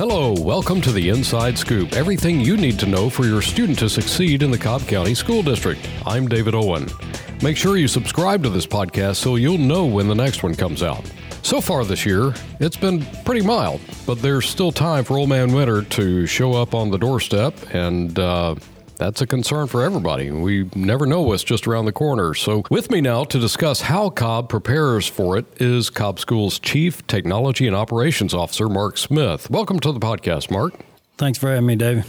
Hello, welcome to the Inside Scoop. Everything you need to know for your student to succeed in the Cobb County School District. I'm David Owen. Make sure you subscribe to this podcast so you'll know when the next one comes out. So far this year, it's been pretty mild, but there's still time for Old Man Winter to show up on the doorstep, and uh, that's a concern for everybody. We never know what's just around the corner. So, with me now to discuss how Cobb prepares for it is Cobb School's Chief Technology and Operations Officer, Mark Smith. Welcome to the podcast, Mark. Thanks for having me, David.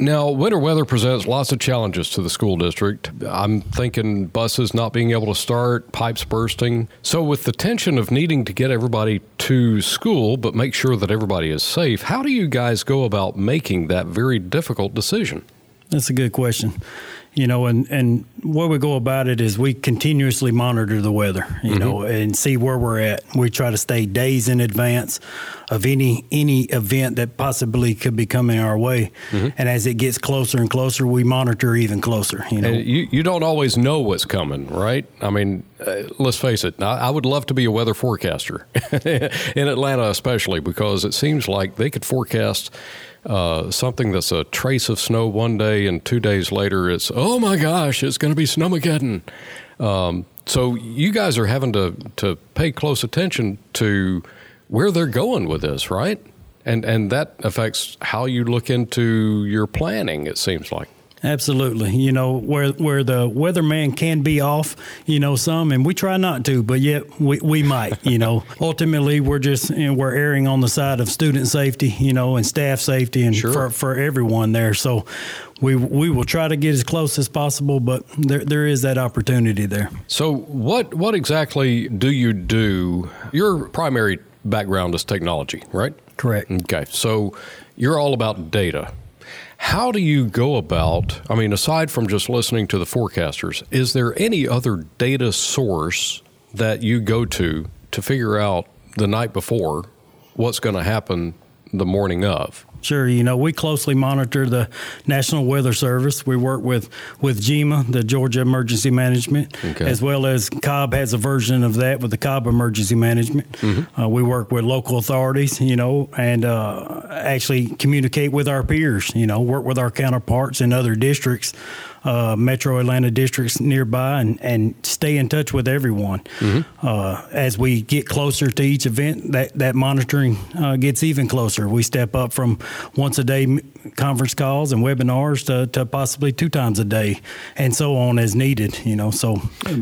Now, winter weather presents lots of challenges to the school district. I'm thinking buses not being able to start, pipes bursting. So, with the tension of needing to get everybody to school but make sure that everybody is safe, how do you guys go about making that very difficult decision? That's a good question. You know, and, and what we go about it is we continuously monitor the weather, you mm-hmm. know, and see where we're at. We try to stay days in advance of any any event that possibly could be coming our way. Mm-hmm. And as it gets closer and closer, we monitor even closer. You know, you, you don't always know what's coming, right? I mean, uh, let's face it. I, I, would love to be a weather forecaster in Atlanta, especially because it seems like they could forecast uh, something that's a trace of snow one day, and two days later it's oh my gosh, it's going to be snowmageddon. Um, so you guys are having to to pay close attention to where they're going with this, right? And and that affects how you look into your planning. It seems like. Absolutely. You know, where where the weatherman can be off, you know, some, and we try not to, but yet we, we might, you know. Ultimately, we're just, you know, we're erring on the side of student safety, you know, and staff safety and sure. for, for everyone there. So we we will try to get as close as possible, but there there is that opportunity there. So what what exactly do you do? Your primary background is technology, right? Correct. Okay. So you're all about data. How do you go about? I mean, aside from just listening to the forecasters, is there any other data source that you go to to figure out the night before what's going to happen the morning of? Sure, you know we closely monitor the National Weather Service. We work with with GEMA, the Georgia Emergency Management, okay. as well as Cobb has a version of that with the Cobb Emergency Management. Mm-hmm. Uh, we work with local authorities, you know, and uh, actually communicate with our peers. You know, work with our counterparts in other districts uh, metro Atlanta districts nearby and, and stay in touch with everyone. Mm-hmm. Uh, as we get closer to each event, that, that monitoring uh, gets even closer. We step up from once a day conference calls and webinars to, to possibly two times a day and so on as needed, you know, so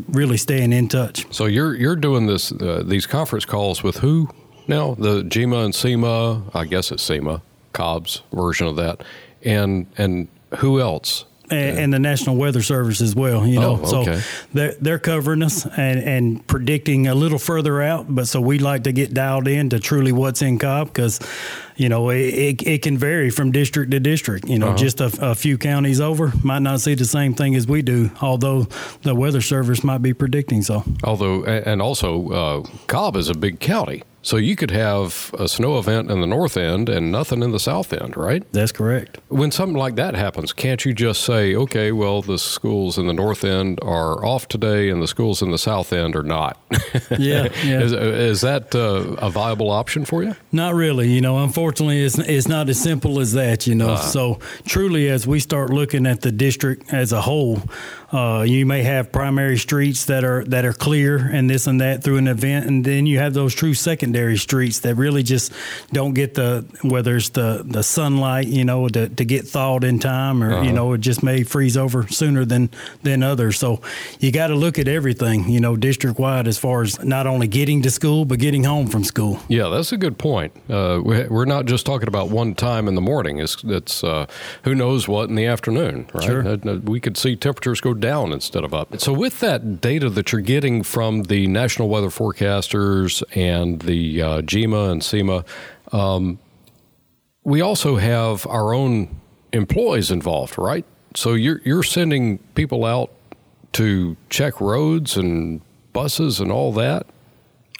really staying in touch. So you're, you're doing this, uh, these conference calls with who now? The GEMA and CEMA, I guess it's CEMA, Cobb's version of that. And, and who else? And, and, the National Weather Service as well. You know, oh, okay. so they're they're covering us and, and predicting a little further out. But so we like to get dialed in to truly what's in Cobb because you know, it, it, it, can vary from district to district. You know, uh-huh. just a, a, few counties over might not see the same thing as we do, although the Weather Service might be predicting so. Although, and also, uh, Cobb is a big county. So you could have a snow event in the north end and nothing in the south end, right? That's correct. When something like that happens, can't you just say, okay, well, the schools in the north end are off today and the schools in the south end are not? Yeah. yeah. is, is, that uh, a viable option for you? Not really. You know, unfortunately, it's, it's not as simple as that, you know. Uh-huh. So truly, as we start looking at the district as a whole, uh, you may have primary streets that are that are clear and this and that through an event, and then you have those true secondary streets that really just don't get the whether it's the the sunlight, you know, to, to get thawed in time, or uh-huh. you know, it just may freeze over sooner than than others. So you got to look at everything, you know, district wide as far as not only getting to school but getting home from school. Yeah, that's a good point. Uh, we're not just talking about one time in the morning. It's it's uh, who knows what in the afternoon, right? Sure. We could see temperatures go down instead of up. So, with that data that you're getting from the national weather forecasters and the uh, GEMA and CEMA, um, we also have our own employees involved, right? So you're you're sending people out to check roads and buses and all that.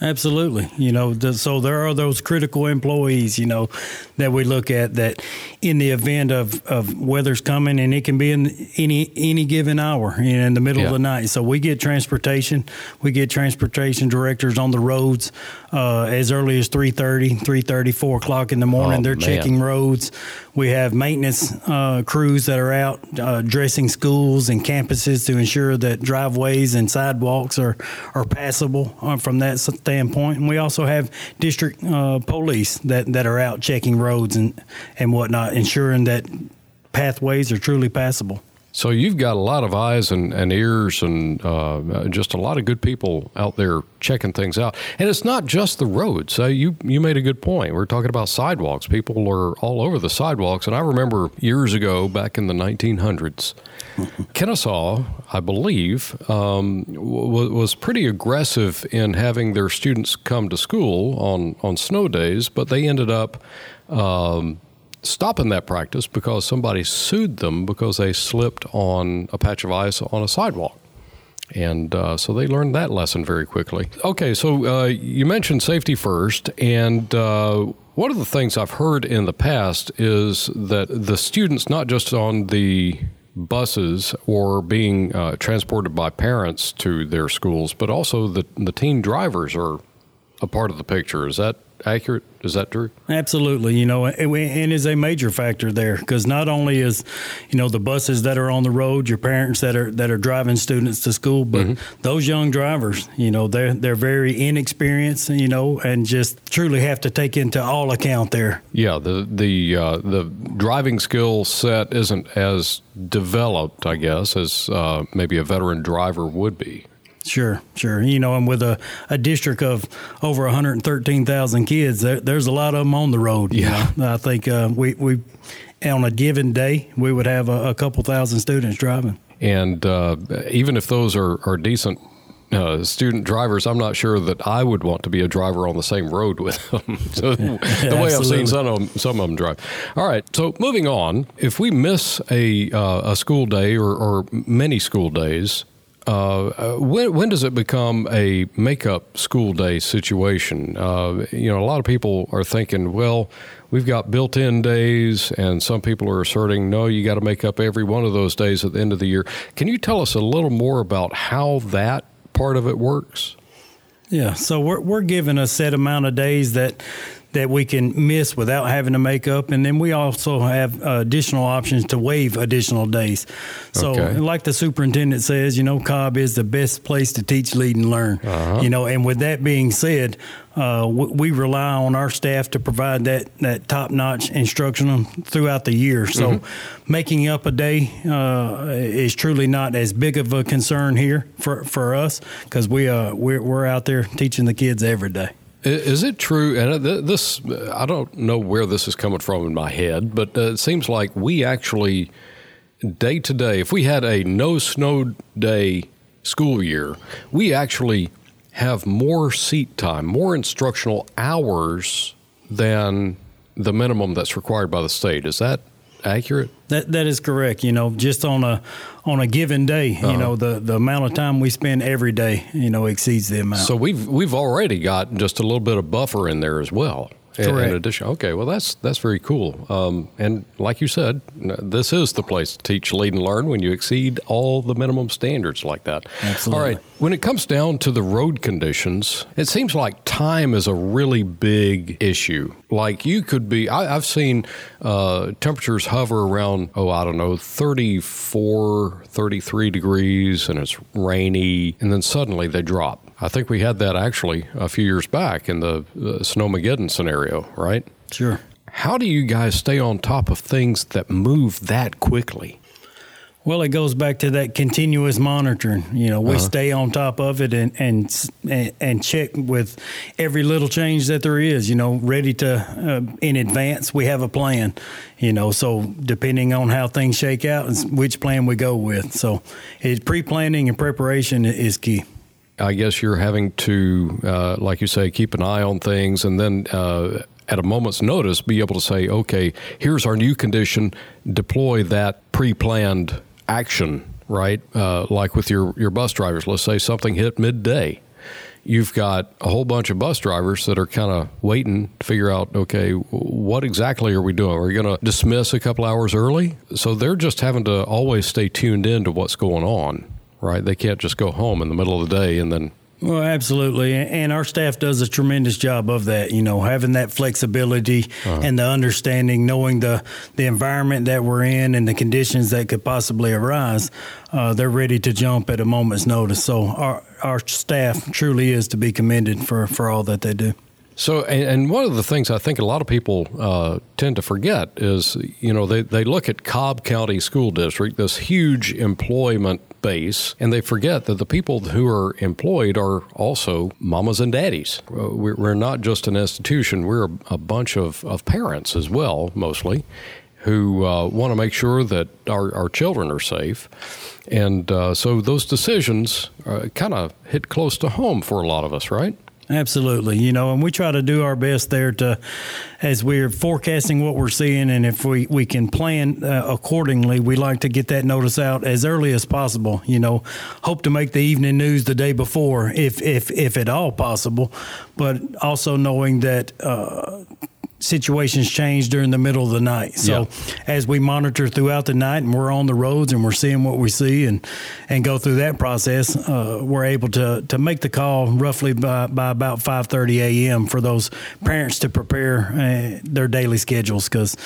Absolutely. You know, the, so there are those critical employees, you know, that we look at that in the event of, of weather's coming and it can be in any any given hour in the middle yeah. of the night. So we get transportation, we get transportation directors on the roads uh, as early as 3.30, 3.30, 4 o'clock in the morning. Oh, They're man. checking roads. We have maintenance uh, crews that are out uh, dressing schools and campuses to ensure that driveways and sidewalks are, are passable uh, from that standpoint. And we also have district uh, police that, that are out checking roads and, and whatnot, ensuring that pathways are truly passable. So you've got a lot of eyes and, and ears and uh, just a lot of good people out there checking things out. And it's not just the roads. Uh, you you made a good point. We're talking about sidewalks. People are all over the sidewalks. And I remember years ago, back in the 1900s, Kennesaw, I believe, um, w- was pretty aggressive in having their students come to school on, on snow days, but they ended up um, stopping that practice because somebody sued them because they slipped on a patch of ice on a sidewalk. And uh, so they learned that lesson very quickly. Okay, so uh, you mentioned safety first, and uh, one of the things I've heard in the past is that the students, not just on the buses or being uh, transported by parents to their schools, but also the, the teen drivers are a part of the picture. Is that accurate? Is that true? Absolutely, you know, and and is a major factor there because not only is, you know, the buses that are on the road, your parents that are that are driving students to school, but those young drivers, you know, they're they're very inexperienced, you know, and just truly have to take into all account there. Yeah, the the uh, the driving skill set isn't as developed, I guess, as uh, maybe a veteran driver would be. Sure, sure. You know, and with a, a district of over 113,000 kids, there, there's a lot of them on the road. you Yeah. know. I think uh, we, we, on a given day, we would have a, a couple thousand students driving. And uh, even if those are, are decent uh, student drivers, I'm not sure that I would want to be a driver on the same road with them. so the way I've seen some of them, some of them drive. All right. So moving on, if we miss a uh, a school day or, or many school days. Uh, uh, when, when does it become a makeup school day situation? Uh, you know, a lot of people are thinking, well, we've got built-in days, and some people are asserting, no, you got to make up every one of those days at the end of the year. Can you tell us a little more about how that part of it works? Yeah, so we're we're given a set amount of days that that we can miss without having to make up, and then we also have uh, additional options to waive additional days. So, Okay. like the superintendent says, you know, Cobb is the best place to teach, lead, and learn. You know, and with that being said, uh, we, rely on our staff to provide that that top notch instruction throughout the year. So, making up a day uh, is truly not as big of a concern here for for us because we uh we're, we're out there teaching the kids every day. Is it true? And this, I don't know where this is coming from in my head, but uh, it seems like we actually, day to day, if we had a no snow day school year, we actually have more seat time, more instructional hours than the minimum that's required by the state. Is that accurate? That that is correct. You know, just on a on a given day, Uh-huh. you know, the the amount of time we spend every day, you know, exceeds the amount. So we've we've already got just a little bit of buffer in there as well. in- Correct. In addition, okay, well that's that's very cool. Um, and like you said, this is the place to teach, lead, and learn when you exceed all the minimum standards like that. Absolutely. All right. When it comes down to the road conditions, it seems like time is a really big issue. Like you could be, I, I've seen uh, temperatures hover around, oh, I don't know, 34, 33 degrees, and it's rainy, and then suddenly they drop. I think we had that actually a few years back in the, the Snowmageddon scenario, right? sure. How do you guys stay on top of things that move that quickly? Well, it goes back to that continuous monitoring. You know, we Uh-huh. stay on top of it and, and and and check with every little change that there is. You know, ready to uh, in advance. We have a plan. You know, so depending on how things shake out, is which plan we go with. So, it, pre-planning and preparation is key. I guess you're having to, uh, like you say, keep an eye on things and then uh, at a moment's notice be able to say, okay, here's our new condition, deploy that pre planned action, right? Uh, like with your, your bus drivers, let's say something hit midday. You've got a whole bunch of bus drivers that are kind of waiting to figure out, okay, what exactly are we doing? Are we going to dismiss a couple hours early? So they're just having to always stay tuned in to what's going on, right? They can't just go home in the middle of the day and then Well, absolutely. And our staff does a tremendous job of that, you know, having that flexibility uh-huh. and the understanding, knowing the, the environment that we're in and the conditions that could possibly arise. Uh, they're ready to jump at a moment's notice. So our, our staff truly is to be commended for, for all that they do. So, and one of the things I think a lot of people uh, tend to forget is, you know, they, they look at Cobb County School District, this huge employment base, and they forget that the people who are employed are also mamas and daddies. We're not just an institution, we're a bunch of, of parents as well, mostly, who uh, want to make sure that our, our children are safe. And uh, so those decisions uh, kind of hit close to home for a lot of us, right? Absolutely. You know, and we try to do our best there to, as we're forecasting what we're seeing, and if we, we can plan uh, accordingly, we like to get that notice out as early as possible. You know, hope to make the evening news the day before, if, if, if at all possible, but also knowing that, uh, situations change during the middle of the night. So yeah. as we monitor throughout the night and we're on the roads and we're seeing what we see and and go through that process, uh, we're able to to make the call roughly by, by about 5:30 a.m. for those parents to prepare uh, their daily schedules because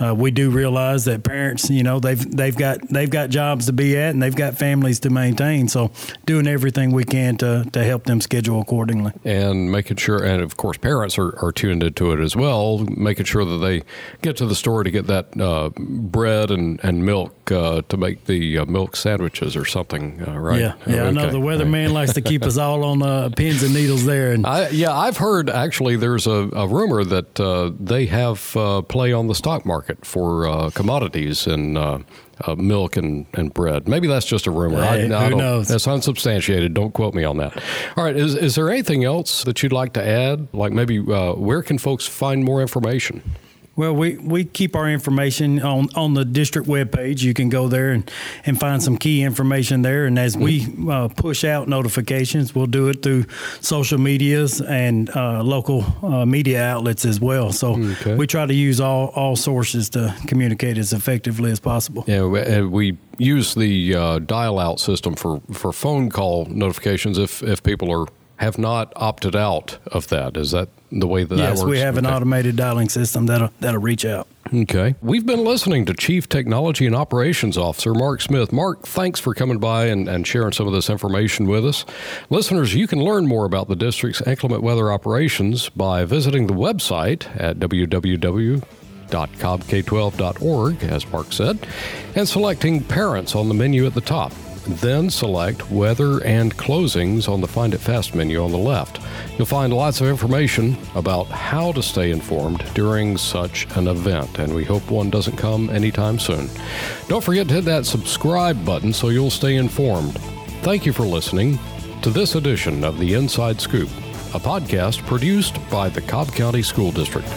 uh, we do realize that parents, you know, they've they've got they've got jobs to be at and they've got families to maintain. So doing everything we can to to help them schedule accordingly and making sure, and of course, parents are, are tuned into it as well, making sure that they get to the store to get that uh, bread and and milk uh, to make the uh, milk sandwiches or something, uh, right? Yeah, yeah. Okay. I know the weatherman likes to keep us all on uh, pins and needles there. And I, yeah, I've heard actually there's a, a rumor that they have play on the stock market market for uh, commodities and uh, uh, milk and, and bread. Maybe that's just a rumor. Hey, I, I who knows? That's unsubstantiated. Don't quote me on that. All right. Is, is there anything else that you'd like to add? Like maybe uh, where can folks find more information? Well, we, we keep our information on, on the district webpage. You can go there and, and find some key information there. And as we uh, push out notifications, we'll do it through social medias and uh, local uh, media outlets as well. So okay. we try to use all, all sources to communicate as effectively as possible. Yeah, we use the uh, dial out system for, for phone call notifications if, if people are have not opted out of that. Is that the way that yes, that works? we have okay. an automated dialing system that'll that'll reach out. Okay. We've been listening to Chief Technology and Operations Officer Mark Smith. Mark, thanks for coming by and, and sharing some of this information with us. Listeners, you can learn more about the district's inclement weather operations by visiting the website at www.cobbk12.org, as Mark said, and selecting Parents on the menu at the top. Then select Weather and Closings on the Find It Fast menu on the left. You'll find lots of information about how to stay informed during such an event, and we hope one doesn't come anytime soon. Don't forget to hit that subscribe button so you'll stay informed. Thank you for listening to this edition of The Inside Scoop, a podcast produced by the Cobb County School District.